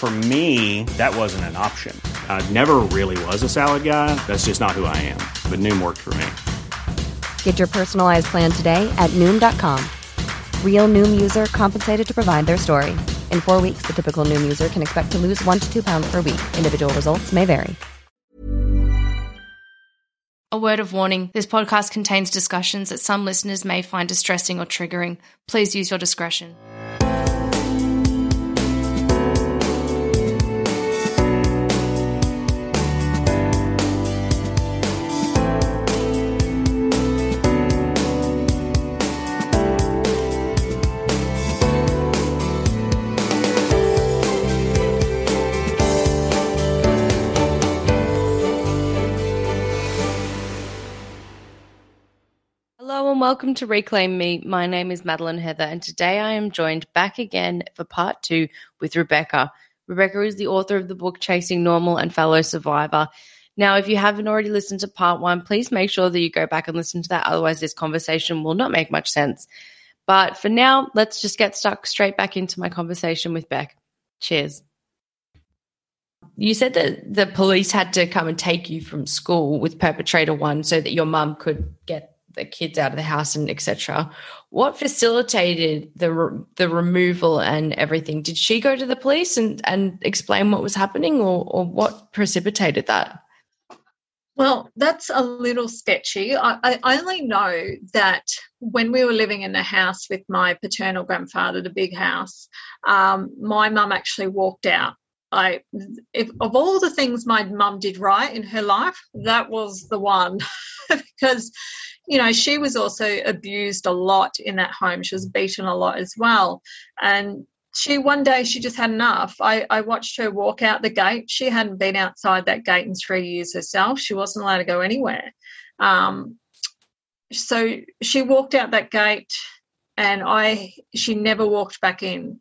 For me, that wasn't an option. I never really was a salad guy. That's just not who I am. But Noom worked for me. Get your personalized plan today at Noom.com. Real Noom user compensated to provide their story. In four weeks, the typical Noom user can expect to lose one to two pounds per week. Individual results may vary. A word of warning this podcast contains discussions that some listeners may find distressing or triggering. Please use your discretion. Welcome to Reclaim Me. My name is Madeline Heather, and today I am joined back again for part two with Rebecca. Rebecca is the author of the book Chasing Normal and fellow survivor. Now, if you haven't already listened to part one, please make sure that you go back and listen to that. Otherwise, this conversation will not make much sense. But for now, let's just get stuck straight back into my conversation with Beck. Cheers. You said that the police had to come and take you from school with perpetrator one so that your mum could get kids out of the house and etc. What facilitated the re- the removal and everything? Did she go to the police and and explain what was happening, or or what precipitated that? Well, that's a little sketchy. I, I only know that when we were living in the house with my paternal grandfather, the big house, um, my mum actually walked out I, if, of all the things my mum did right in her life, that was the one because you know, she was also abused a lot in that home. She was beaten a lot as well. And she one day she just had enough. I, I watched her walk out the gate. She hadn't been outside that gate in three years herself. She wasn't allowed to go anywhere. Um, so she walked out that gate and I she never walked back in.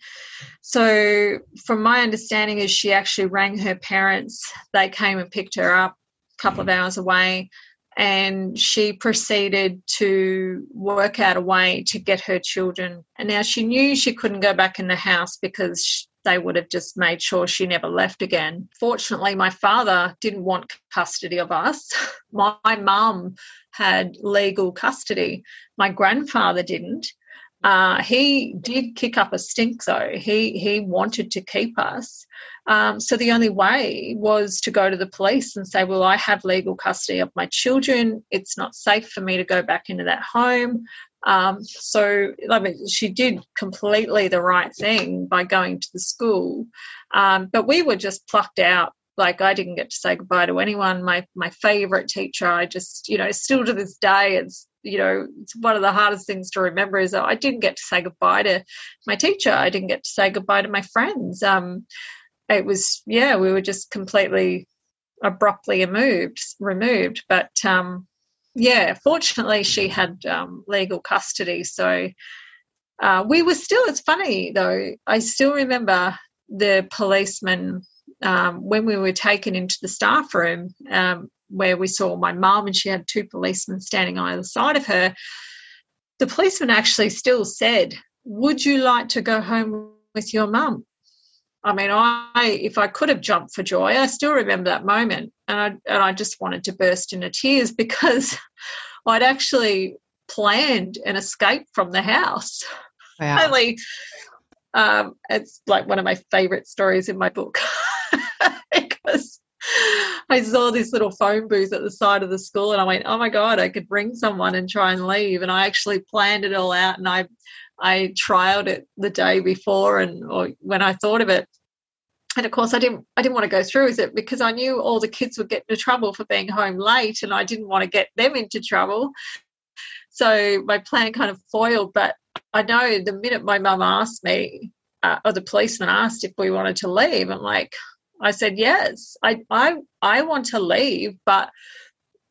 So from my understanding is she actually rang her parents. They came and picked her up a couple of hours away and she proceeded to work out a way to get her children. And now she knew she couldn't go back in the house because they would have just made sure she never left again. Fortunately, my father didn't want custody of us. My mum had legal custody. My grandfather didn't. Uh, he did kick up a stink though. He he wanted to keep us. Um, so the only way was to go to the police and say, "Well, I have legal custody of my children. It's not safe for me to go back into that home." Um, so I mean, she did completely the right thing by going to the school, um, but we were just plucked out like I didn't get to say goodbye to anyone. My my favorite teacher, I just you know still to this day, it's you know, it's one of the hardest things to remember is I didn't get to say goodbye to my teacher. I didn't get to say goodbye to my friends. Um, it was, yeah, we were just completely abruptly removed, removed. But um, yeah, fortunately, she had um, legal custody. So uh, we were still, it's funny though, I still remember the policeman um, when we were taken into the staff room. Um, where we saw my mum and she had two policemen standing on either side of her, the policeman actually still said, Would you like to go home with your mum? I mean, I if I could have jumped for joy, I still remember that moment, and I and I just wanted to burst into tears because I'd actually planned an escape from the house. Wow. Only, um, it's like one of my favorite stories in my book because I saw this little phone booth at the side of the school and I went, oh my God, I could bring someone and try and leave. And I actually planned it all out and I I trialed it the day before and or when I thought of it. And of course I didn't I didn't want to go through with it because I knew all the kids would get into trouble for being home late and I didn't want to get them into trouble. So my plan kind of foiled, but I know the minute my mum asked me, uh, or the policeman asked if we wanted to leave, I'm like, I said yes. I I I want to leave, but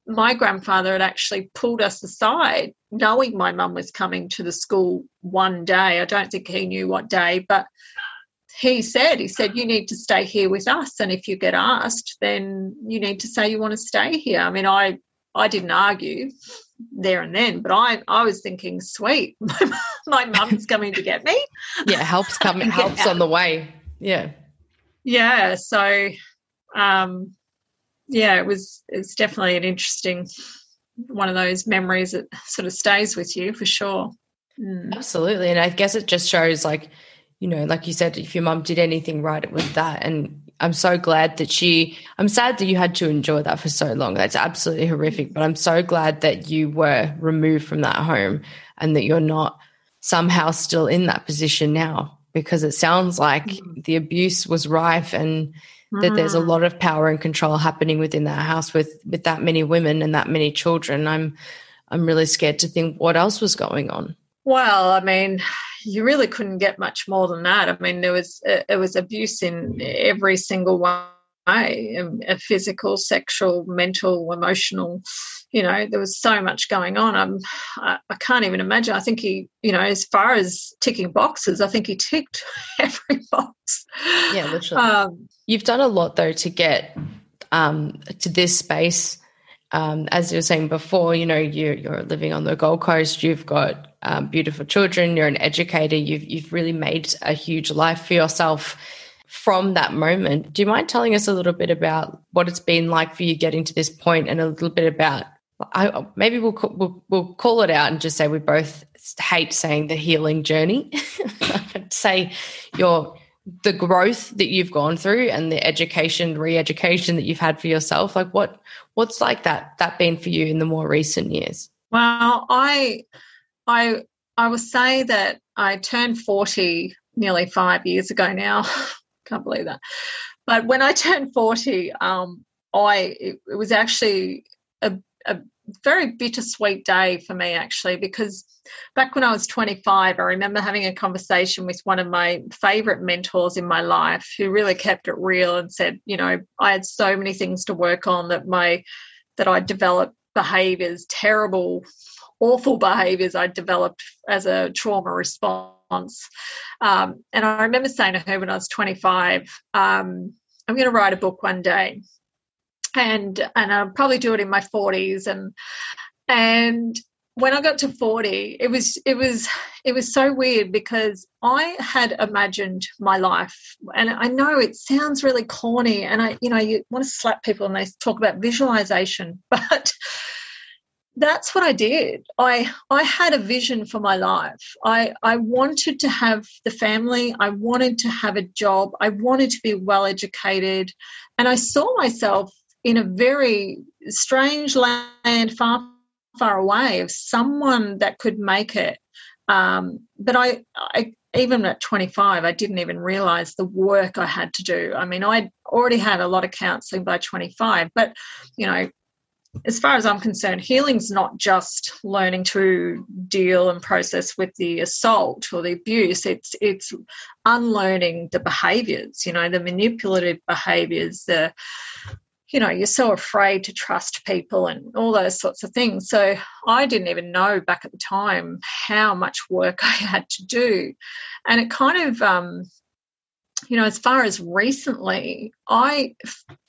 my grandfather had actually pulled us aside, knowing my mum was coming to the school one day. I don't think he knew what day, but he said, he said, you need to stay here with us. And if you get asked, then you need to say you want to stay here. I mean, I I didn't argue there and then, but I I was thinking, sweet, my mum's coming to get me. Yeah, helps coming helps on the way. Yeah yeah so um yeah it was it's definitely an interesting one of those memories that sort of stays with you for sure. Mm. absolutely and i guess it just shows like you know like you said if your mum did anything right it was that and i'm so glad that she i'm sad that you had to endure that for so long. That's absolutely horrific but i'm so glad that you were removed from that home and that you're not somehow still in that position now because it sounds like mm. the abuse was rife and mm. that there's a mm. lot of power and control happening within that house with with that many women and that many children i'm i'm really scared to think what else was going on well i mean you really couldn't get much more than that i mean there was it was abuse in every single way a physical sexual mental emotional you know there was so much going on. I'm, I, I can't even imagine. I think he you know as far as ticking boxes i think he ticked every box. Yeah literally. Um, you've done a lot though to get um, to this space. Um, as you were saying before you know you're, you're living on the gold coast. You've got um, beautiful children. You're an educator. You've, you've really made a huge life for yourself from that moment. Do you mind telling us a little bit about what it's been like for you getting to this point and a little bit about I, maybe we'll, we'll we'll call it out and just say we both hate saying the healing journey. say your the growth that you've gone through and the education, re-education that you've had for yourself. Like what what's like that that been for you in the more recent years? Well, I I I will say that I turned forty nearly five years ago now. Can't believe that. But when I turned forty, um, I it, it was actually a a very bittersweet day for me actually because back when I was 25 I remember having a conversation with one of my favorite mentors in my life who really kept it real and said you know I had so many things to work on that my that I developed behaviors terrible awful behaviors I developed as a trauma response. Um, and I remember saying to her when I was 25 um, I'm going to write a book one day and and I'll probably do it in my 40s and and when I got to 40 it was it was it was so weird because I had imagined my life and I know it sounds really corny and I you know you want to slap people and they talk about visualization but that's what I did. I I had a vision for my life. I I wanted to have the family. I wanted to have a job. I wanted to be well educated, and I saw myself in a very strange land far far away of someone that could make it. Um, but I, I even at 25 i didn't even realize the work i had to do. I mean i already had a lot of counseling by 25 but you know as far as i'm concerned healing's not just learning to deal and process with the assault or the abuse. It's it's unlearning the behaviors you know the manipulative behaviors the you know, you're so afraid to trust people and all those sorts of things. So I didn't even know back at the time how much work I had to do. And it kind of, um, you know, as far as recently, I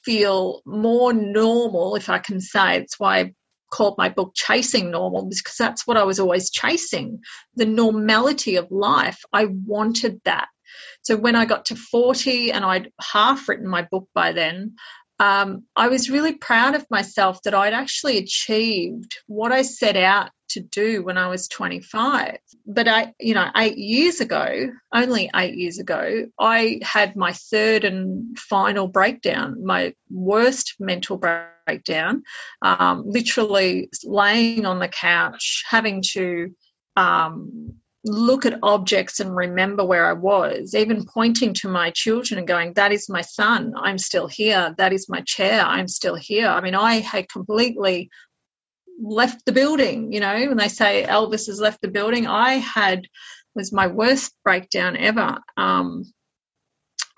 feel more normal, if I can say. It's why I called my book Chasing Normal, because that's what I was always chasing the normality of life. I wanted that. So when I got to 40 and I'd half written my book by then, um, I was really proud of myself that I'd actually achieved what I set out to do when I was 25. But I, you know, eight years ago, only eight years ago, I had my third and final breakdown, my worst mental breakdown, um, literally laying on the couch, having to um, look at objects and remember where I was, even pointing to my children and going, That is my son, I'm still here. That is my chair, I'm still here. I mean, I had completely left the building, you know, when they say Elvis has left the building, I had was my worst breakdown ever. Um,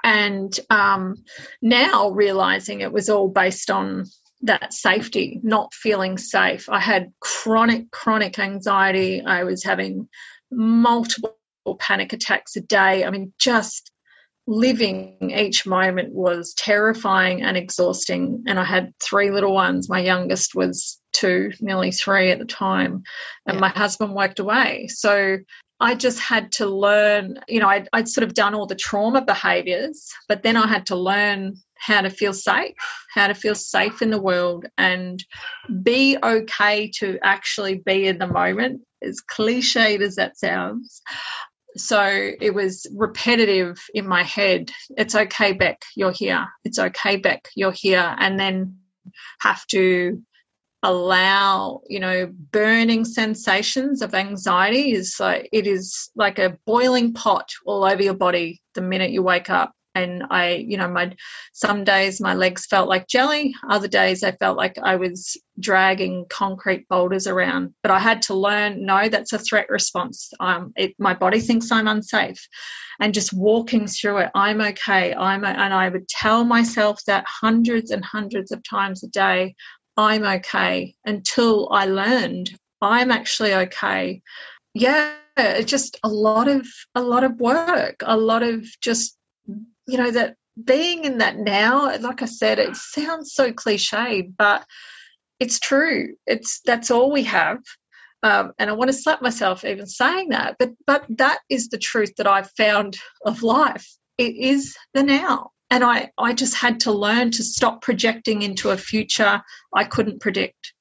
and um, now realizing it was all based on that safety, not feeling safe. I had chronic, chronic anxiety. I was having multiple panic attacks a day. I mean, just living each moment was terrifying and exhausting. And I had three little ones. My youngest was two, nearly three at the time, and yeah. my husband worked away. So I just had to learn, you know, I'd, I'd sort of done all the trauma behaviors, but then I had to learn how to feel safe, how to feel safe in the world and be okay to actually be in the moment, as cliched as that sounds. So it was repetitive in my head. It's okay, Beck, you're here. It's okay, Beck, you're here. And then have to allow you know burning sensations of anxiety is like it is like a boiling pot all over your body the minute you wake up and i you know my some days my legs felt like jelly other days i felt like i was dragging concrete boulders around. But i had to learn no that's a threat response. Um, it, my body thinks i'm unsafe. And just walking through it i'm okay i'm and i would tell myself that hundreds and hundreds of times a day i'm okay until i learned i'm actually okay. Yeah it's just a lot of a lot of work a lot of just you know, that being in that now, like I said, it sounds so cliche, but it's true. It's that's all we have. Um, and I want to slap myself even saying that, but but that is the truth that I've found of life. It is the now, and I I just had to learn to stop projecting into a future I couldn't predict,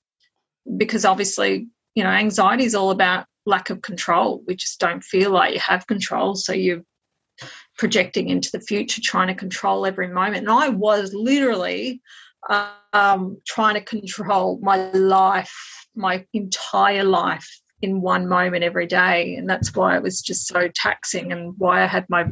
because obviously you know anxiety is all about lack of control. We just don't feel like you have control, so you projecting into the future, trying to control every moment. And I was literally um, trying to control my life, my entire life in one moment every day. And that's why it was just so taxing and why I had my,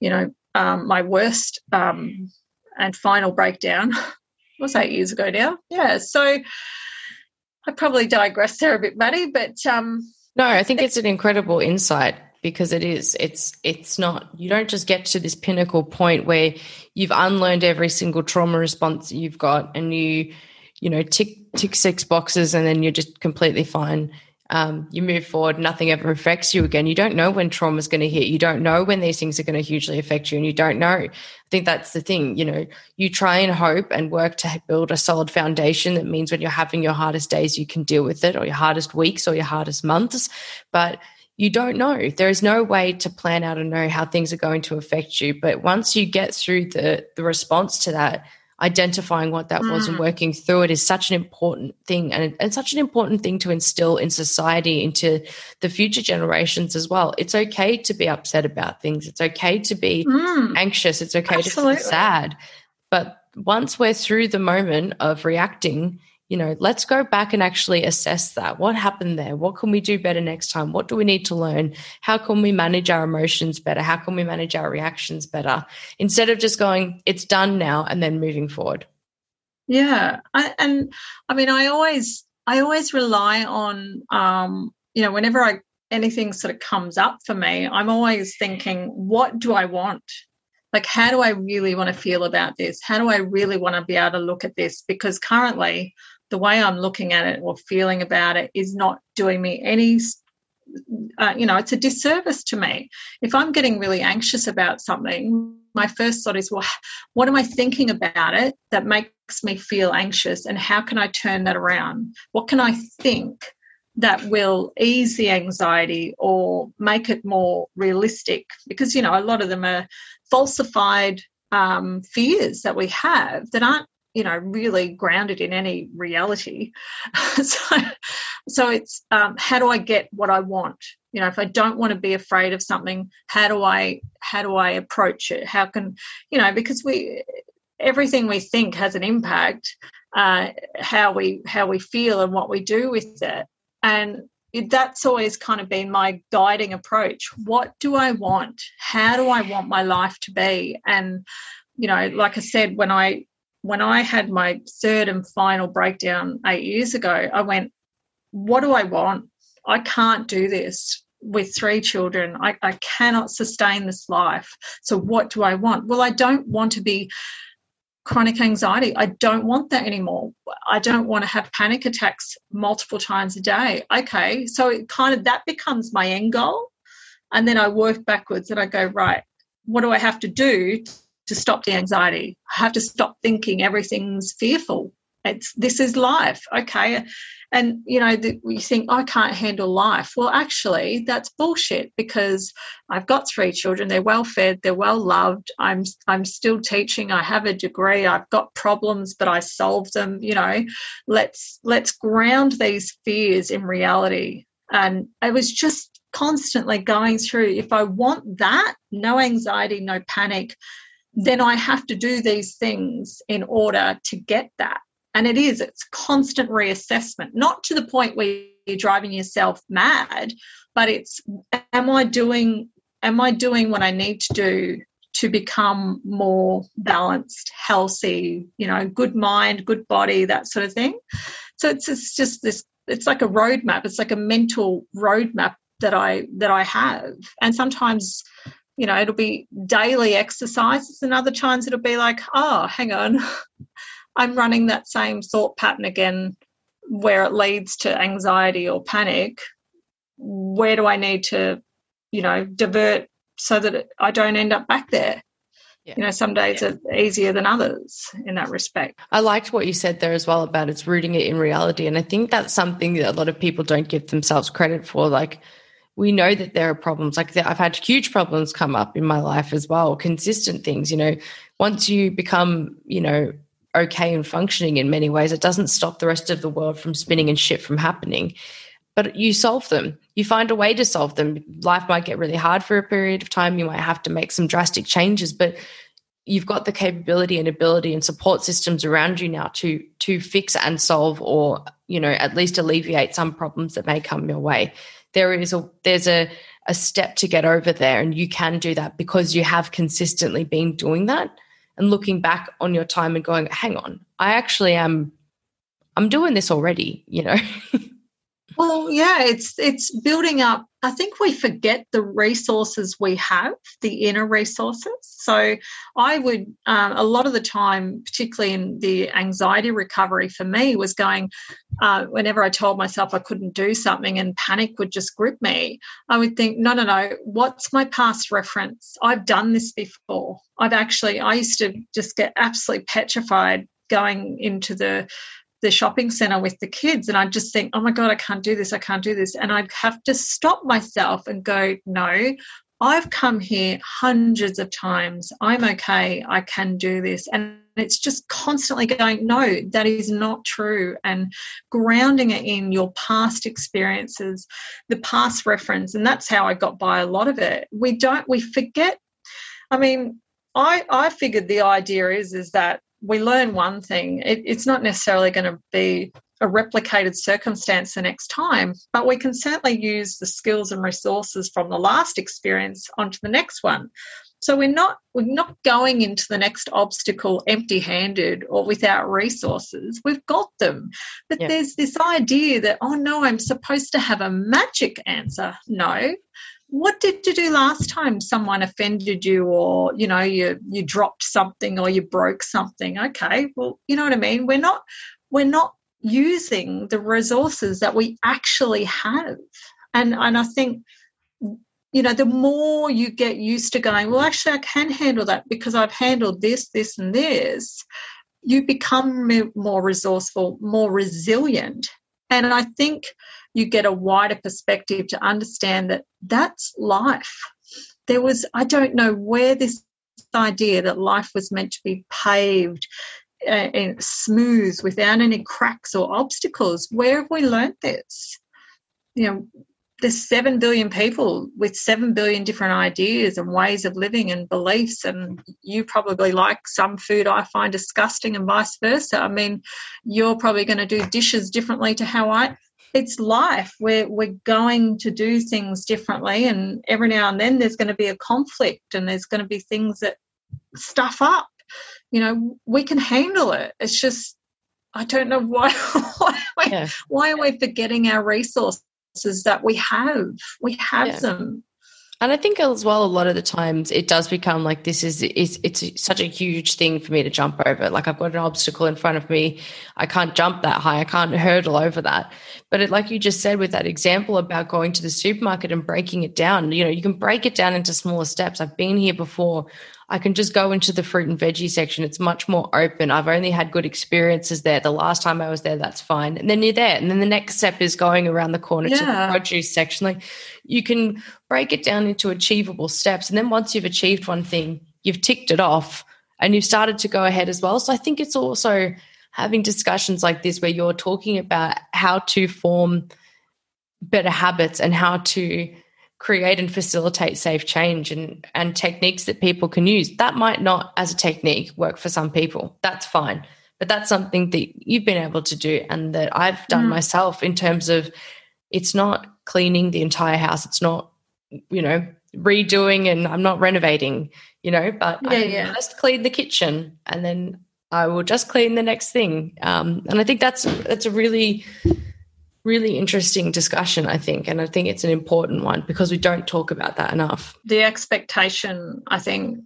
you know, um, my worst um, and final breakdown was eight years ago now. Yeah. So I probably digressed there a bit, Maddie, but. Um, no, I think it's an incredible insight because it is it's it's not you don't just get to this pinnacle point where you've unlearned every single trauma response you've got and you you know tick tick six boxes and then you're just completely fine. Um, you move forward nothing ever affects you again. You don't know when trauma is going to hit. You don't know when these things are going to hugely affect you and you don't know. I think that's the thing you know you try and hope and work to build a solid foundation that means when you're having your hardest days you can deal with it or your hardest weeks or your hardest months. But you don't know. There is no way to plan out and know how things are going to affect you. But once you get through the the response to that, identifying what that mm. was and mm. working through it is such an important thing and, and such an important thing to instill in society into the future generations as well. It's okay to be upset about things. It's okay to be mm. anxious. It's okay Absolutely. to feel sad. But once we're through the moment of reacting, you know, let's go back and actually assess that. What happened there? What can we do better next time? What do we need to learn? How can we manage our emotions better? How can we manage our reactions better? Instead of just going, it's done now and then moving forward. Yeah. I, and I mean, I always, I always rely on, um, you know, whenever I, anything sort of comes up for me, I'm always thinking, what do I want? Like, how do I really want to feel about this? How do I really want to be able to look at this? Because currently, the way I'm looking at it or feeling about it is not doing me any uh, you know, it's a disservice to me. If I'm getting really anxious about something, my first thought is, well, what am I thinking about it that makes me feel anxious? And how can I turn that around? What can I think that will ease the anxiety or make it more realistic? Because, you know, a lot of them are falsified um, fears that we have that aren't you know really grounded in any reality. So so it's um, how do i get what i want? You know if i don't want to be afraid of something how do i how do i approach it? How can you know because we everything we think has an impact uh, how we how we feel and what we do with it. And that's always kind of been my guiding approach. What do i want? How do i want my life to be? And you know like i said when i when i had my third and final breakdown 8 years ago i went what do i want i can't do this with three children I, I cannot sustain this life so what do i want well i don't want to be chronic anxiety. I don't want that anymore. I don't want to have panic attacks multiple times a day. Okay, so it kind of that becomes my end goal. And then I work backwards and I go, right, what do I have to do to stop the anxiety? I have to stop thinking everything's fearful. It's this is life. Okay? And you know the, you think i can't handle life. Well actually that's bullshit because i've got three children. They're well fed. They're well loved. I'm i'm still teaching. I have a degree. I've got problems but i solve them you know? Let's let's ground these fears in reality. And i was just constantly going through. If i want that no anxiety no panic then i have to do these things in order to get that and it is, it's constant reassessment, not to the point where you're driving yourself mad, but it's am I doing am I doing what I need to do to become more balanced, healthy, you know, good mind, good body, that sort of thing. So it's, it's just this it's like a roadmap. It's like a mental roadmap that I that I have. And sometimes you know it'll be daily exercises and other times it'll be like oh hang on I'm running that same thought pattern again where it leads to anxiety or panic. Where do I need to, you know, divert so that I don't end up back there? Yeah. You know, some days yeah. are easier than others in that respect. I liked what you said there as well about it's rooting it in reality. And I think that's something that a lot of people don't give themselves credit for. Like, we know that there are problems. Like, I've had huge problems come up in my life as well, consistent things. You know, once you become, you know, okay and functioning in many ways, it doesn't stop the rest of the world from spinning and shit from happening. But you solve them. You find a way to solve them. Life might get really hard for a period of time. You might have to make some drastic changes, but you've got the capability and ability and support systems around you now to to fix and solve or you know at least alleviate some problems that may come your way there is a there's a a step to get over there and you can do that because you have consistently been doing that and looking back on your time and going, hang on, I actually am, I'm doing this already, you know? well, yeah, it's, it's building up. I think we forget the resources we have, the inner resources. So I would, um, a lot of the time, particularly in the anxiety recovery for me, was going, uh, whenever I told myself I couldn't do something and panic would just grip me, I would think, no, no, no, what's my past reference? I've done this before. I've actually, I used to just get absolutely petrified going into the the shopping center with the kids and I'd just think, oh my God, I can't do this, I can't do this. And I'd have to stop myself and go, no, I've come here hundreds of times. I'm okay. I can do this. And it's just constantly going, no, that is not true. And grounding it in your past experiences, the past reference. And that's how I got by a lot of it. We don't, we forget. I mean, I, I figured the idea is, is that we learn one thing. It, it's not necessarily going to be a replicated circumstance the next time, but we can certainly use the skills and resources from the last experience onto the next one. So we're not we're not going into the next obstacle empty-handed or without resources. We've got them. But yeah. there's this idea that oh no, I'm supposed to have a magic answer. No. What did you do last time someone offended you or you know you you dropped something or you broke something? Okay, well, you know what I mean? We're not we're not using the resources that we actually have. And, and I think, you know, the more you get used to going, well, actually, I can handle that because I've handled this, this, and this, you become more resourceful, more resilient. And I think you get a wider perspective to understand that that's life. There was, I don't know where this idea that life was meant to be paved uh, smooth without any cracks or obstacles. Where have we learnt this? You know, there's 7 billion people with 7 billion different ideas and ways of living and beliefs and you probably like some food i find disgusting and vice versa i mean you're probably going to do dishes differently to how i it's life we're, we're going to do things differently and every now and then there's going to be a conflict and there's going to be things that stuff up you know we can handle it it's just i don't know why why, yeah. why are we forgetting our resources that we have. We have yeah. them. And I think as well, a lot of the times it does become like this is it's, it's such a huge thing for me to jump over. Like I've got an obstacle in front of me, I can't jump that high, I can't hurdle over that. But it, like you just said with that example about going to the supermarket and breaking it down, you know, you can break it down into smaller steps. I've been here before. I can just go into the fruit and veggie section. It's much more open. I've only had good experiences there. The last time I was there, that's fine. And then you're there. And then the next step is going around the corner yeah. to the produce section. Like you can break it down into achievable steps. And then once you've achieved one thing, you've ticked it off and you've started to go ahead as well. So I think it's also having discussions like this where you're talking about how to form better habits and how to create and facilitate safe change and, and techniques that people can use. That might not, as a technique, work for some people. That's fine. But that's something that you've been able to do and that I've done mm. myself in terms of it's not cleaning the entire house. It's not, you know, redoing and I'm not renovating, you know, but yeah, I yeah. just clean the kitchen and then I will just clean the next thing. Um, and I think that's that's a really really interesting discussion, I think. And I think it's an important one because we don't talk about that enough. The expectation, I think,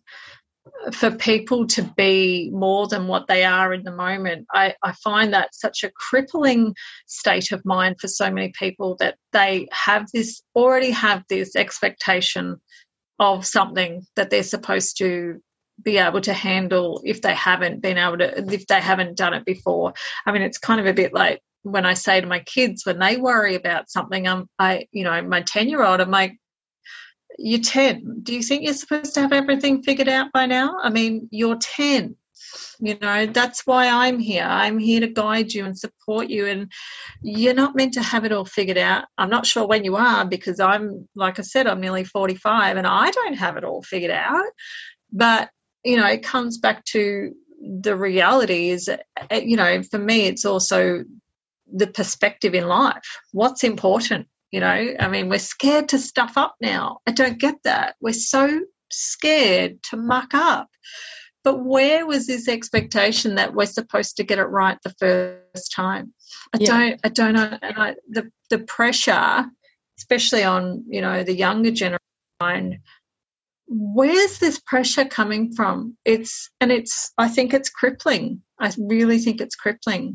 for people to be more than what they are in the moment, I, I find that such a crippling state of mind for so many people that they have this already have this expectation of something that they're supposed to be able to handle if they haven't been able to if they haven't done it before i mean it's kind of a bit like when I say to my kids when they worry about something, I'm I you know my ten year old, I'm like, you're ten. Do you think you're supposed to have everything figured out by now? I mean, you're ten. You know that's why I'm here. I'm here to guide you and support you, and you're not meant to have it all figured out. I'm not sure when you are because I'm like I said, I'm nearly 45 and I don't have it all figured out. But you know, it comes back to the reality is, eh, you know, for me, it's also the perspective in life. What's important? You know, I mean, we're scared to stuff up now. I don't get that. We're so scared to muck up. But where was this expectation that we're supposed to get it right the first time? I yeah. don't. I don't know. And I, the the pressure, especially on you know the younger generation, where's this pressure coming from? It's and it's. I think it's crippling. I really think it's crippling.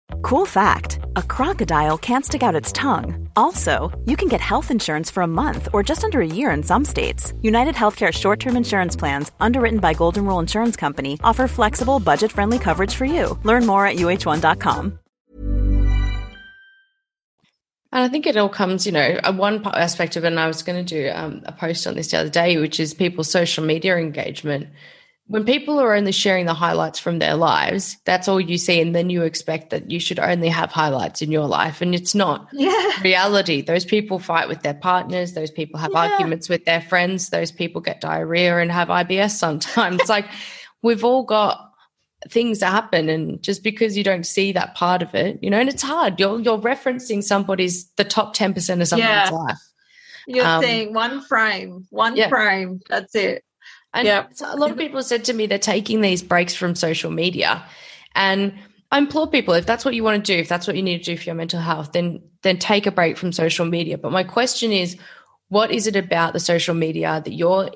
Cool fact a crocodile can't stick out its tongue. Also, you can get health insurance for a month or just under a year in some states. United Healthcare short term insurance plans, underwritten by Golden Rule Insurance Company, offer flexible, budget friendly coverage for you. Learn more at uh1.com. And I think it all comes, you know, one aspect of it, and I was going to do um, a post on this the other day, which is people's social media engagement when people are only sharing the highlights from their lives, that's all you see. And then you expect that you should only have highlights in your life. And it's not yeah. reality. Those people fight with their partners. Those people have yeah. arguments with their friends. Those people get diarrhea and have IBS sometimes. like we've all got things that happen. And just because you don't see that part of it, you know, and it's hard. You're, you're referencing somebody's, the top 10% of someone's yeah. life. You're um, seeing one frame, one frame. That's it. And yep. a lot of people said to me they're taking these breaks from social media. And I implore people, if that's what you want to do, if that's what you need to do for your mental health, then then take a break from social media. But my question is, what is it about the social media that you're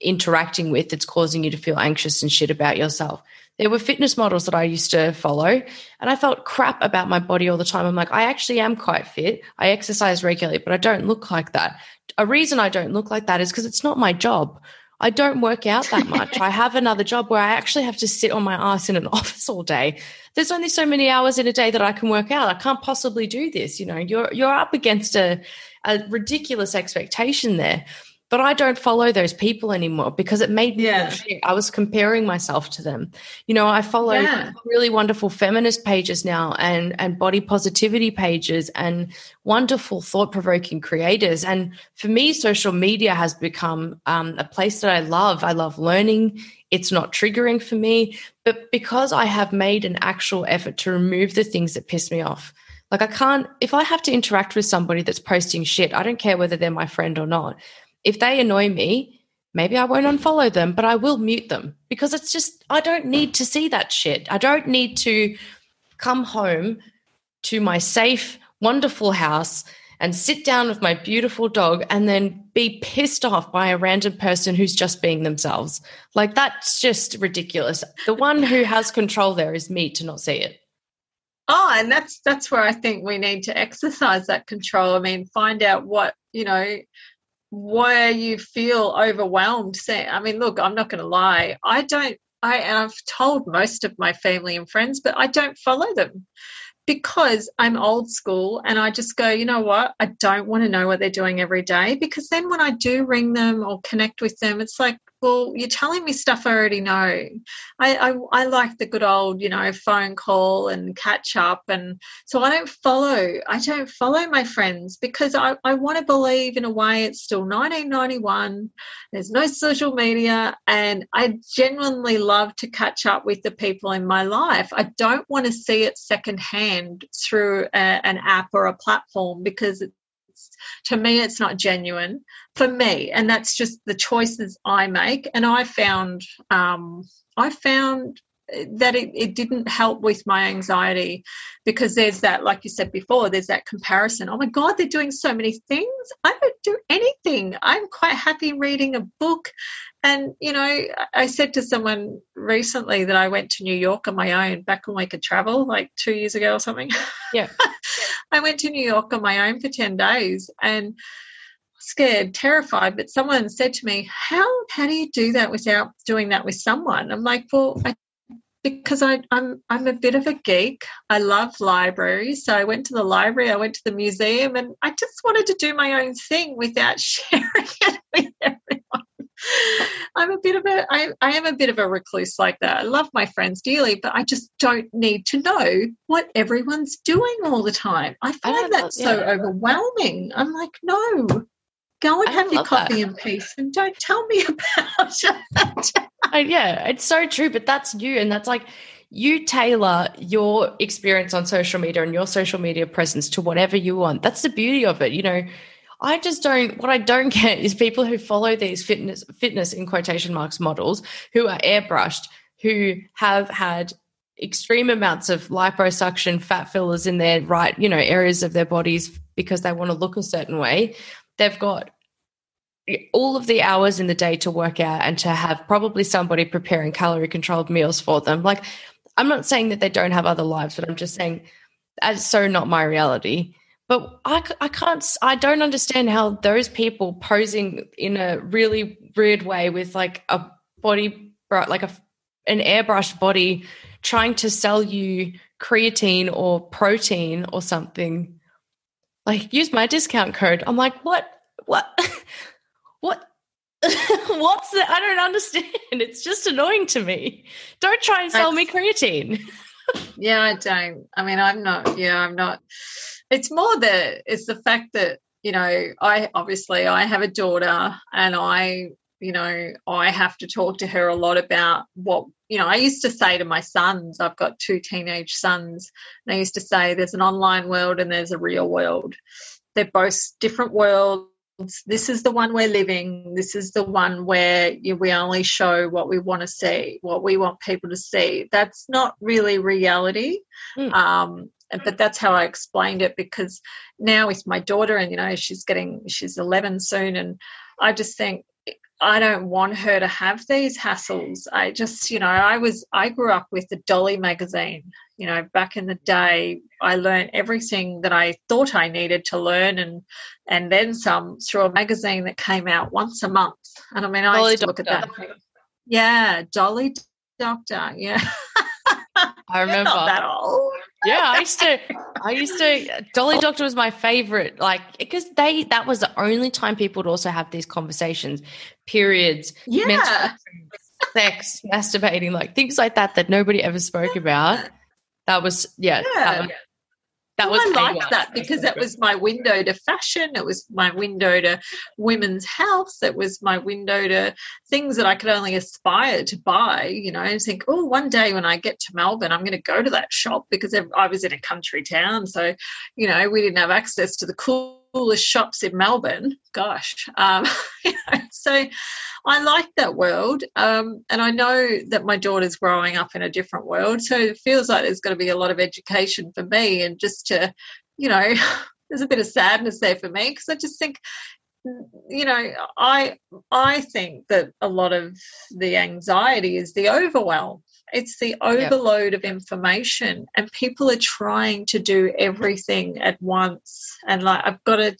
interacting with that's causing you to feel anxious and shit about yourself? There were fitness models that I used to follow, and I felt crap about my body all the time. I'm like, I actually am quite fit. I exercise regularly, but I don't look like that. A reason I don't look like that is because it's not my job. I don't work out that much. I have another job where I actually have to sit on my ass in an office all day. There's only so many hours in a day that I can work out. I can't possibly do this. You know, you're you're up against a, a ridiculous expectation there but I don't follow those people anymore because it made me yeah. I was comparing myself to them. You know, I follow yeah. really wonderful feminist pages now and and body positivity pages and wonderful thought provoking creators. And for me, social media has become um, a place that I love. I love learning. It's not triggering for me, but because I have made an actual effort to remove the things that piss me off. Like I can't if I have to interact with somebody that's posting shit, I don't care whether they're my friend or not if they annoy me, maybe I won't unfollow them, but I will mute them because it's just, I don't need to see that shit. I don't need to come home to my safe, wonderful house and sit down with my beautiful dog and then be pissed off by a random person who's just being themselves. Like that's just ridiculous. The one who has control there is me to not see it. Oh, and that's that's where I think we need to exercise that control. I mean, find out what, you know, where you feel overwhelmed. Say, I mean, look, I'm not going to lie. I don't. I and I've told most of my family and friends, but I don't follow them because I'm old school and I just go, you know what? I don't want to know what they're doing every day because then when I do ring them or connect with them, it's like, well, you're telling me stuff I already know. I, I, I like the good old, you know, phone call and catch up. And so I don't follow, I don't follow my friends because I, I want to believe in a way it's still 1991. There's no social media. And I genuinely love to catch up with the people in my life. I don't want to see it secondhand through a, an app or a platform because to me it's not genuine. For me and that's just the choices i make. And i found um, i found that it, it didn't help with my anxiety because there's that like you said before there's that comparison. Oh my god they're doing so many things. I don't do anything. I'm quite happy reading a book. And you know i said to someone recently that i went to new york on my own back when we could travel like two years ago or something. Yeah. I went to new york on my own for 10 days and scared, terrified. But someone said to me, "How how do you do that without doing that with someone?" I'm like, "Well, I because I, I'm I'm a bit of a geek. I love libraries, so I went to the library, I went to the museum, and I just wanted to do my own thing without sharing it with everyone. I'm a bit of a I, I am a bit of a recluse like that. I love my friends dearly, but I just don't need to know what everyone's doing all the time. I find I that so overwhelming. I'm like, no, go and I have your coffee that. in peace and don't tell me about it. Yeah, it's so true, but that's you. And that's like you tailor your experience on social media and your social media presence to whatever you want. That's the beauty of it. You know, I just don't, what I don't get is people who follow these fitness, fitness in quotation marks models who are airbrushed, who have had extreme amounts of liposuction, fat fillers in their right, you know, areas of their bodies because they want to look a certain way. They've got all of the hours in the day to work out and to have probably somebody preparing calorie controlled meals for them. Like, I'm not saying that they don't have other lives, but I'm just saying that's so not my reality. But I, I can't, I don't understand how those people posing in a really weird way with like a body, like a, an airbrush body, trying to sell you creatine or protein or something. Like, use my discount code. I'm like, what? What? what? What's that? I don't understand. It's just annoying to me. Don't try and sell me creatine. yeah, I don't. I mean, I'm not. Yeah, I'm not. It's more the it's the fact that you know I obviously I have a daughter and I you know I have to talk to her a lot about what you know. I used to say to my sons, I've got two teenage sons, and I used to say there's an online world and there's a real world. They're both different worlds this is the one we're living this is the one where you, we only show what we want to see what we want people to see that's not really reality mm. um, but that's how i explained it because now with my daughter and you know she's getting she's 11 soon and i just think I don't want her to have these hassles. I just, you know, I was, I grew up with the Dolly magazine. You know, back in the day, I learned everything that I thought I needed to learn, and and then some through a magazine that came out once a month. And I mean, I used to look at that. Yeah, Dolly Doctor. Yeah. I remember that old. yeah, I used to. I used to. Dolly Doctor was my favorite, like because they that was the only time people would also have these conversations, periods, yeah, sex, masturbating, like things like that that nobody ever spoke about. That was yeah. yeah. That was, that well, was I liked that because that was my window to fashion. It was my window to women's health. It was my window to things that I could only aspire to buy. You know, and think, oh, one day when I get to Melbourne, I'm going to go to that shop because I was in a country town, so you know we didn't have access to the cool coolest shops in Melbourne. Gosh, um, you know, so I like that world, um, and I know that my daughter's growing up in a different world. So it feels like there's going to be a lot of education for me, and just to, you know, there's a bit of sadness there for me because I just think you know i i think that a lot of the anxiety is the overwhelm it's the overload yep. of information, and people are trying to do everything at once. And like, I've got to,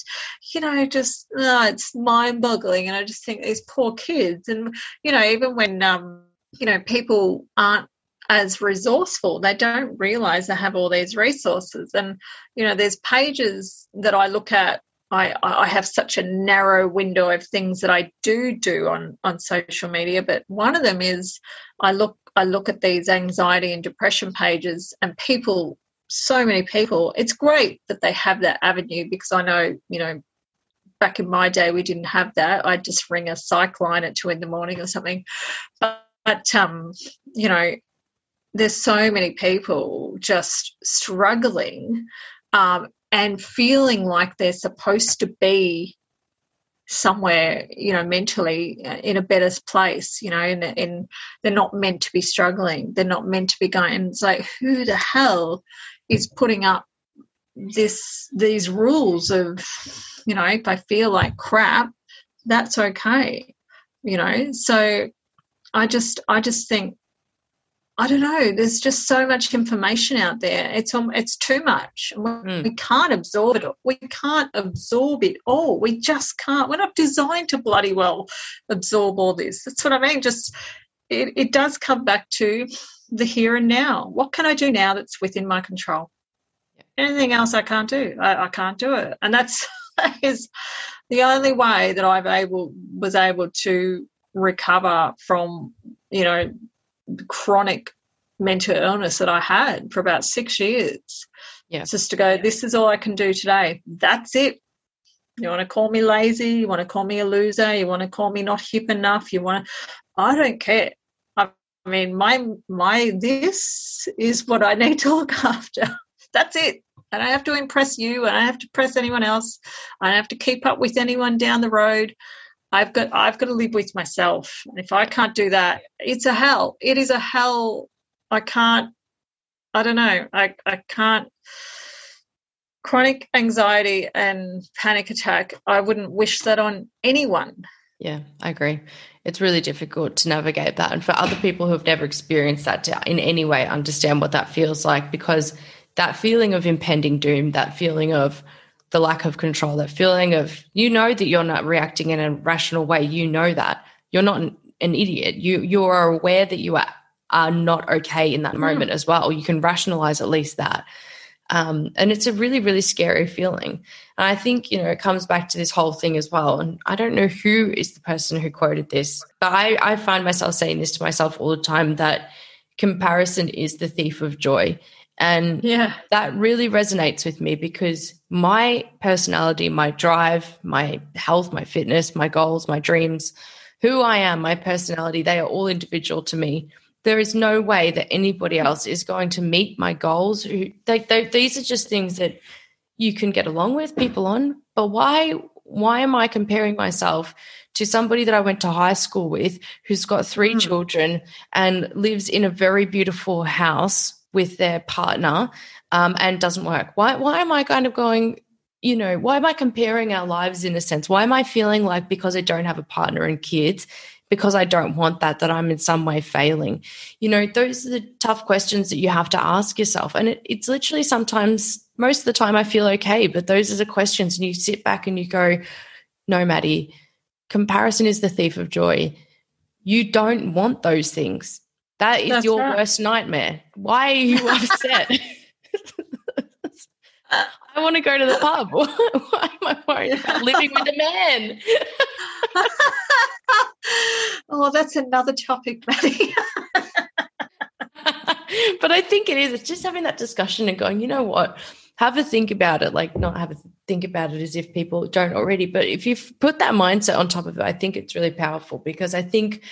you know, just oh, it's mind boggling. And I just think these poor kids, and you know, even when um, you know, people aren't as resourceful. They don't realize they have all these resources. And, you know, there's pages that I look at. I, I have such a narrow window of things that I do do on, on social media, but one of them is I look I look at these anxiety and depression pages and people, so many people, it's great that they have that avenue because I know, you know, back in my day we didn't have that. I'd just ring a psych line at two in the morning or something. But, but um, you know, there's so many people just struggling um, and feeling like they're supposed to be somewhere you know mentally uh, in a better place you know and, they're not meant to be struggling. They're not meant to be going it's like who the hell is putting up this these rules of you know if i feel like crap that's okay you know? So i just i just think I don't know. There's just so much information out there. It's it's too much. We, mm. we can't absorb it. We can't absorb it all. We just can't. We're not designed to bloody well absorb all this. That's what I mean. Just it, it does come back to the here and now. What can I do now that's within my control? Anything else I can't do. I, I can't do it, and that's that is the only way that I've able was able to recover from you know chronic mental illness that I had for about six years. Yeah. Just to go, this is all I can do today. That's it. You want to call me lazy? You want to call me a loser? You want to call me not hip enough? You want to, I don't care. I mean, my, my, this is what I need to look after. That's it. I don't have to impress you. and I don't have to impress anyone else. I don't have to keep up with anyone down the road. I've got I've got to live with myself. And if I can't do that, it's a hell. It is a hell. I can't I don't know. I I can't chronic anxiety and panic attack, I wouldn't wish that on anyone. Yeah, I agree. It's really difficult to navigate that. And for other people who have never experienced that to in any way understand what that feels like because that feeling of impending doom, that feeling of the lack of control, that feeling of you know that you're not reacting in a rational way. You know that you're not an, an idiot. You you are aware that you are, are not okay in that mm. moment as well. You can rationalize at least that. Um, and it's a really, really scary feeling. And I think, you know, it comes back to this whole thing as well. And I don't know who is the person who quoted this, but I, I find myself saying this to myself all the time that comparison is the thief of joy. And yeah. that really resonates with me because my personality, my drive, my health, my fitness, my goals, my dreams, who I am, my personality, they are all individual to me. There is no way that anybody else is going to meet my goals. They, they, these are just things that you can get along with people on. But why why am I comparing myself to somebody that I went to high school with who's got three mm. children and lives in a very beautiful house with their partner um, and doesn't work? Why, why am I kind of going, you know, why am I comparing our lives in a sense? Why am I feeling like because I don't have a partner and kids, because I don't want that, that I'm in some way failing? You know, those are the tough questions that you have to ask yourself. And it, it's literally sometimes, most of the time, I feel okay, but those are the questions. And you sit back and you go, no, Maddie, comparison is the thief of joy. You don't want those things. That is That's your right. worst nightmare. Why are you upset? I want to go to the pub. Why am I worried about living with a man? oh, that's another topic, Maddie. but I think it is. It's just having that discussion and going, you know what? Have a think about it. Like, not have a think about it as if people don't already. But if you've put that mindset on top of it, I think it's really powerful because I think,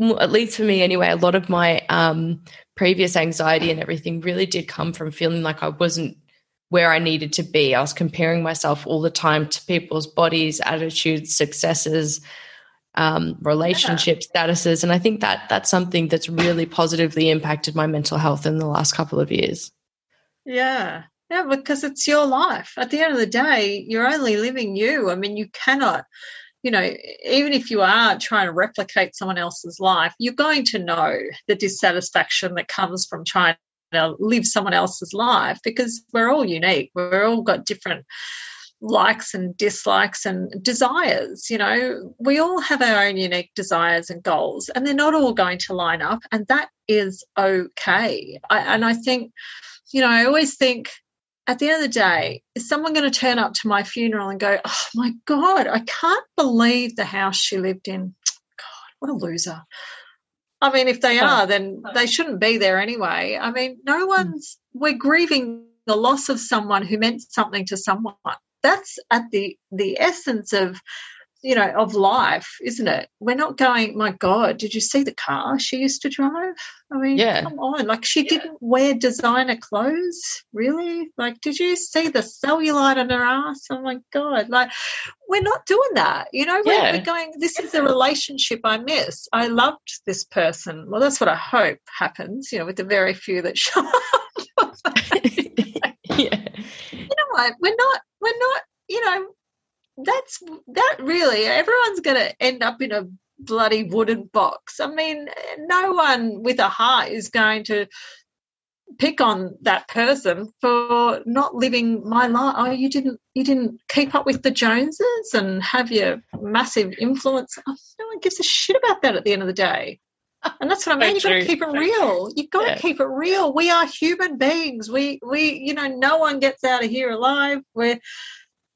at least for me anyway, a lot of my um, previous anxiety and everything really did come from feeling like I wasn't where I needed to be. I was comparing myself all the time to people's bodies, attitudes, successes, um, relationship yeah. statuses, and I think that that's something that's really positively impacted my mental health in the last couple of years. Yeah, yeah, because it's your life. At the end of the day, you're only living you. I mean, you cannot, you know, even if you are trying to replicate someone else's life, you're going to know the dissatisfaction that comes from trying to live someone else's life because we're all unique. We're all got different likes and dislikes and desires. You know, we all have our own unique desires and goals, and they're not all going to line up, and that is okay. I, and I think, you know, I always think at the end of the day, is someone going to turn up to my funeral and go, Oh my God, I can't believe the house she lived in? God, what a loser. I mean, if they are, then they shouldn't be there anyway. I mean, no hmm. one's, we're grieving the loss of someone who meant something to someone. That's at the the essence of you know, of life, isn't it? We're not going, my God, did you see the car she used to drive? I mean, yeah. come on. Like, she yeah. didn't wear designer clothes, really? Like, did you see the cellulite on her ass? Oh, my God. Like, we're not doing that. You know, we're, yeah. we're going, this is the relationship I miss. I loved this person. Well, that's what I hope happens, you know, with the very few that show up. yeah. You know what? We're not, we're not, you know, that's that really everyone's going to end up in a bloody wooden box. I mean, no one with a heart is going to pick on that person for not living my life. Oh, you didn't you didn't keep up with the Joneses and have your massive influence. Oh, no one gives a shit about that at the end of the day. And that's what I mean. You've got to keep it real. You've got yeah. to keep it real. We are human beings. We we you know, no one gets out of here alive. We're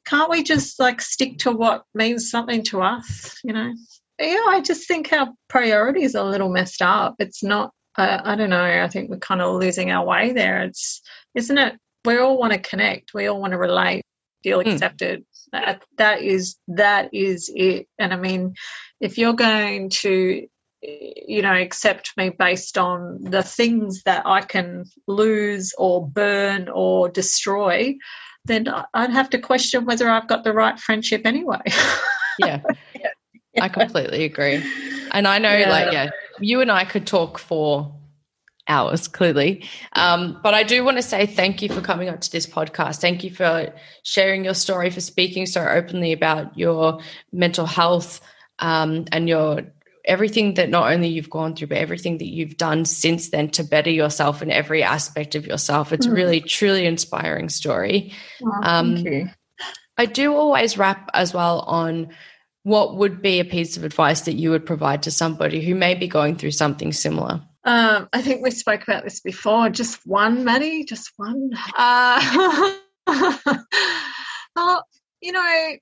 can't we just like stick to what means something to us you know yeah i just think our priorities are a little messed up it's not uh, i don't know i think we're kind of losing our way there it's isn't it we all want to connect we all want to relate feel hmm. accepted mm. that, that is that is it and i mean if you're going to you know accept me based on the things that i can lose or burn or destroy then I'd have to question whether I've got the right friendship anyway. yeah. yeah. I completely agree. And I know, yeah. like, yeah, you and I could talk for hours, clearly. Um, but I do want to say thank you for coming on to this podcast. Thank you for sharing your story, for speaking so openly about your mental health um, and your everything that not only you've gone through, but everything that you've done since then to better yourself in every aspect of yourself. It's mm. really, truly inspiring story. Oh, um, thank you. I do always wrap as well on what would be a piece of advice that you would provide to somebody who may be going through something similar? Um, I think we spoke about this before. Just one, Maddie, just one. Uh, oh, you know,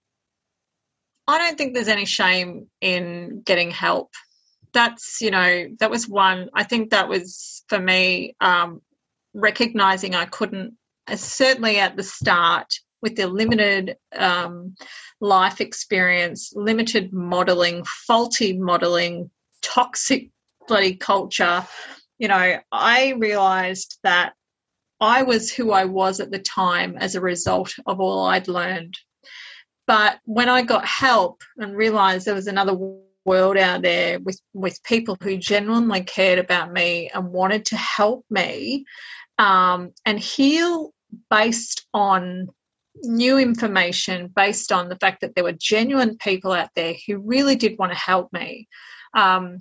I don't think there's any shame in getting help. That's, you know, that was one. I think that was for me um, recognizing I couldn't, uh, certainly at the start, with the limited um, life experience, limited modeling, faulty modeling, toxic bloody culture, you know, I realized that I was who I was at the time as a result of all I'd learned. But when I got help and realized there was another world out there with, with people who genuinely cared about me and wanted to help me um, and heal based on new information based on the fact that there were genuine people out there who really did want to help me. Um,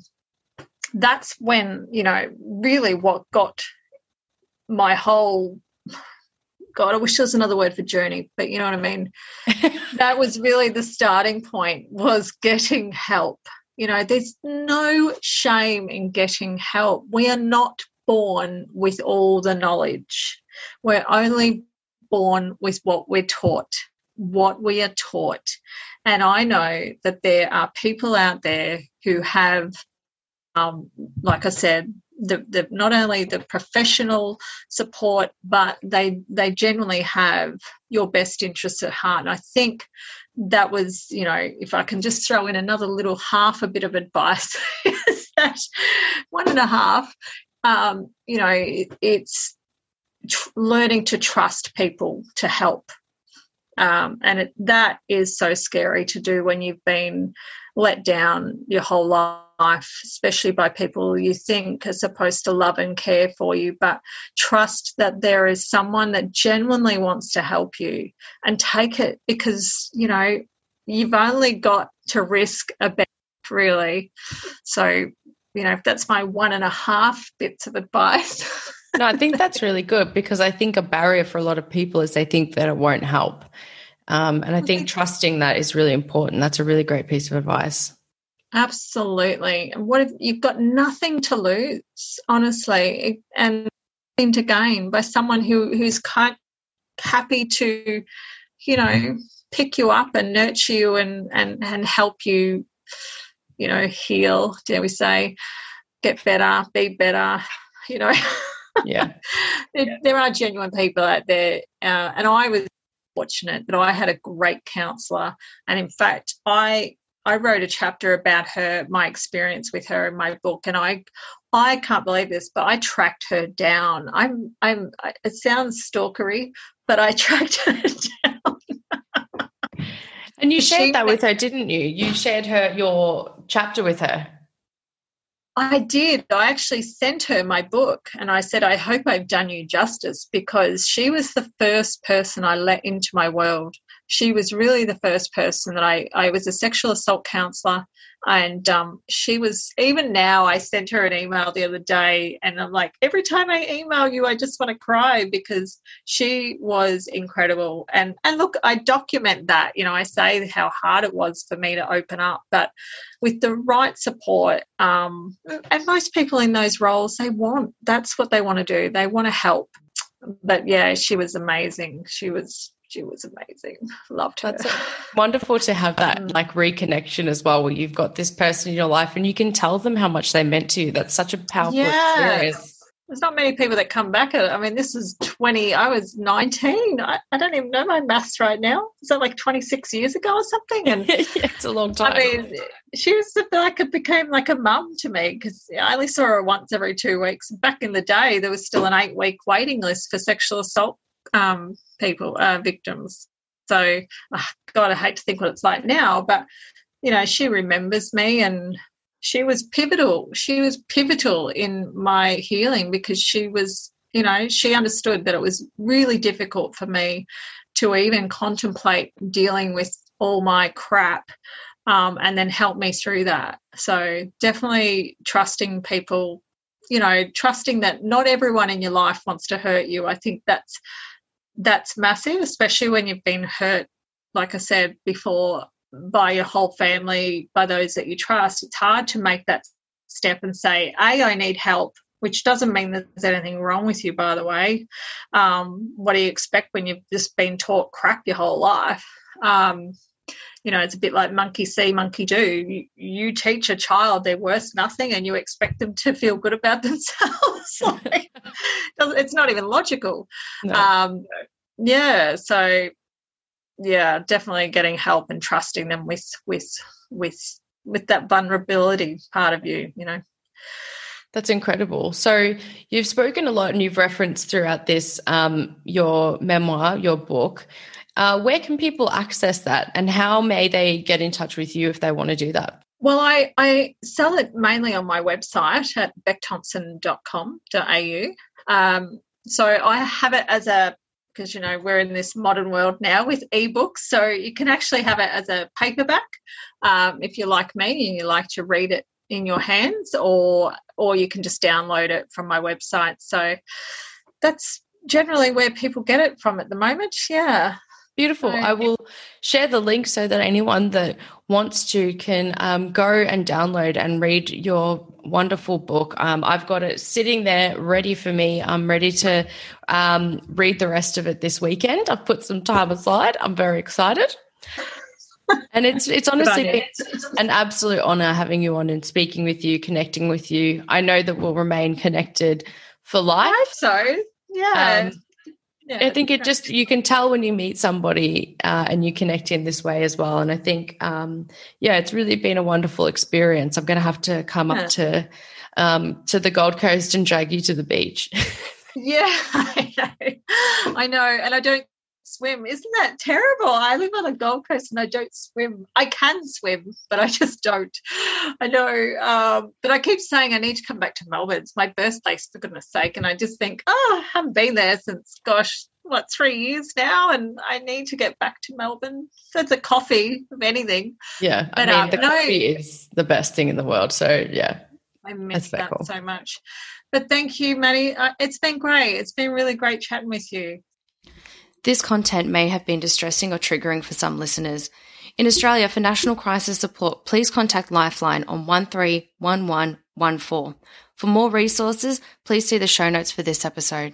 that's when, you know, really what got my whole God, I wish there was another word for journey, but you know what I mean? that was really the starting point was getting help. You know, there's no shame in getting help. We are not born with all the knowledge. We're only born with what we're taught, what we are taught. And I know that there are people out there who have, um, like I said, the, the, not only the professional support, but they they genuinely have your best interests at heart. And I think that was, you know, if I can just throw in another little half a bit of advice, one and a half, um, you know, it, it's tr- learning to trust people to help. Um, and it, that is so scary to do when you've been let down your whole life, especially by people you think are supposed to love and care for you. But trust that there is someone that genuinely wants to help you and take it because, you know, you've only got to risk a bit, really. So, you know, that's my one and a half bits of advice. no, I think that's really good because I think a barrier for a lot of people is they think that it won't help. Um, and I think trusting that is really important. That's a really great piece of advice. Absolutely. And what if you've got nothing to lose, honestly, and nothing to gain by someone who who's kind happy to, you know, pick you up and nurture you and and and help you, you know, heal, dare we say, get better, be better, you know. yeah. there, there, are genuine people out there. Uh, and I was fortunate that I had a great counselor. And in fact, I I wrote a chapter about her, my experience with her in my book, and I, I can't believe this, but I tracked her down. I'm, I'm. It sounds stalkery, but I tracked her down. and you shared she, that with her, didn't you? You shared her your chapter with her. I did. I actually sent her my book and I said, I hope I've done you justice because she was the first person I let into my world. She was really the first person that I, I was a sexual assault counselor and um, she was even now i sent her an email the other day and i'm like every time i email you i just want to cry because she was incredible. And and look i document that you know i say how hard it was for me to open up but with the right support um, and most people in those roles they want that's what they want to do. They want to help. But yeah she was amazing. She was she was amazing. Loved her. That's wonderful to have that mm. like reconnection as well, where you've got this person in your life and you can tell them how much they meant to you. That's such a powerful yes. experience. There's not many people that come back. I mean, this is 20, I was 19. I, I don't even know my maths right now. Is that like 26 years ago or something? And yeah, it's a long time. I mean, she was like, it became like a mum to me because I only saw her once every two weeks. Back in the day, there was still an eight week waiting list for sexual assault um, people, uh, victims. So, oh, God, I hate to think what it's like now, but you know, she remembers me and she was pivotal. She was pivotal in my healing because she was, you know, she understood that it was really difficult for me to even contemplate dealing with all my crap um, and then help me through that. So definitely trusting people, you know, trusting that not everyone in your life wants to hurt you. I think that's that's massive, especially when you've been hurt, like I said before, by your whole family, by those that you trust. It's hard to make that step and say, A, I need help, which doesn't mean that there's anything wrong with you, by the way. Um, what do you expect when you've just been taught crap your whole life? Um, you know, it's a bit like monkey see, monkey do. You, you, teach a child they're worth nothing and you expect them to feel good about themselves. like, it's not even logical. No. Um, yeah, so yeah, definitely getting help and trusting them with with with with that vulnerability part of you, you know. That's incredible. So you've spoken a lot and you've referenced throughout this um, your memoir, your book. Uh, where can people access that and how may they get in touch with you if they want to do that? Well, I, I sell it mainly on my website at beckthompson.com.au. Um, so I have it as a because you know we're in this modern world now with ebooks so you can actually have it as a paperback um, if you're like me and you like to read it in your hands or or you can just download it from my website so that's generally where people get it from at the moment yeah Beautiful. I will share the link so that anyone that wants to can um, go and download and read your wonderful book. Um, I've got it sitting there ready for me. I'm ready to um, read the rest of it this weekend. I've put some time aside. I'm very excited. and it's it's honestly been an absolute honor having you on and speaking with you, connecting with you. I know that we'll remain connected for life. so yeah. Um, yeah, I think it just you can tell when you meet somebody uh, and you connect in this way as well. And I think, um, yeah, it's really been a wonderful experience. I'm going to have to come yeah. up to um, to the Gold Coast and drag you to the beach. yeah, I know. I know, and I don't swim. Isn't that terrible? I live on the Gold Coast and I don't swim. I can swim, but I just don't. I know. Um, but I keep saying I need to come back to Melbourne. It's my birthplace, for goodness sake. And I just think, oh, I haven't been there since, gosh, what, three years now? And I need to get back to Melbourne. So it's a coffee, if anything. Yeah. But, I mean, um, the no, coffee is the best thing in the world. So, yeah. I miss that cool. so much. But thank you, Maddie. Uh, it's been great. It's been really great chatting with you. This content may have been distressing or triggering for some listeners. In Australia, for national crisis support, please contact Lifeline on 131114. For more resources, please see the show notes for this episode.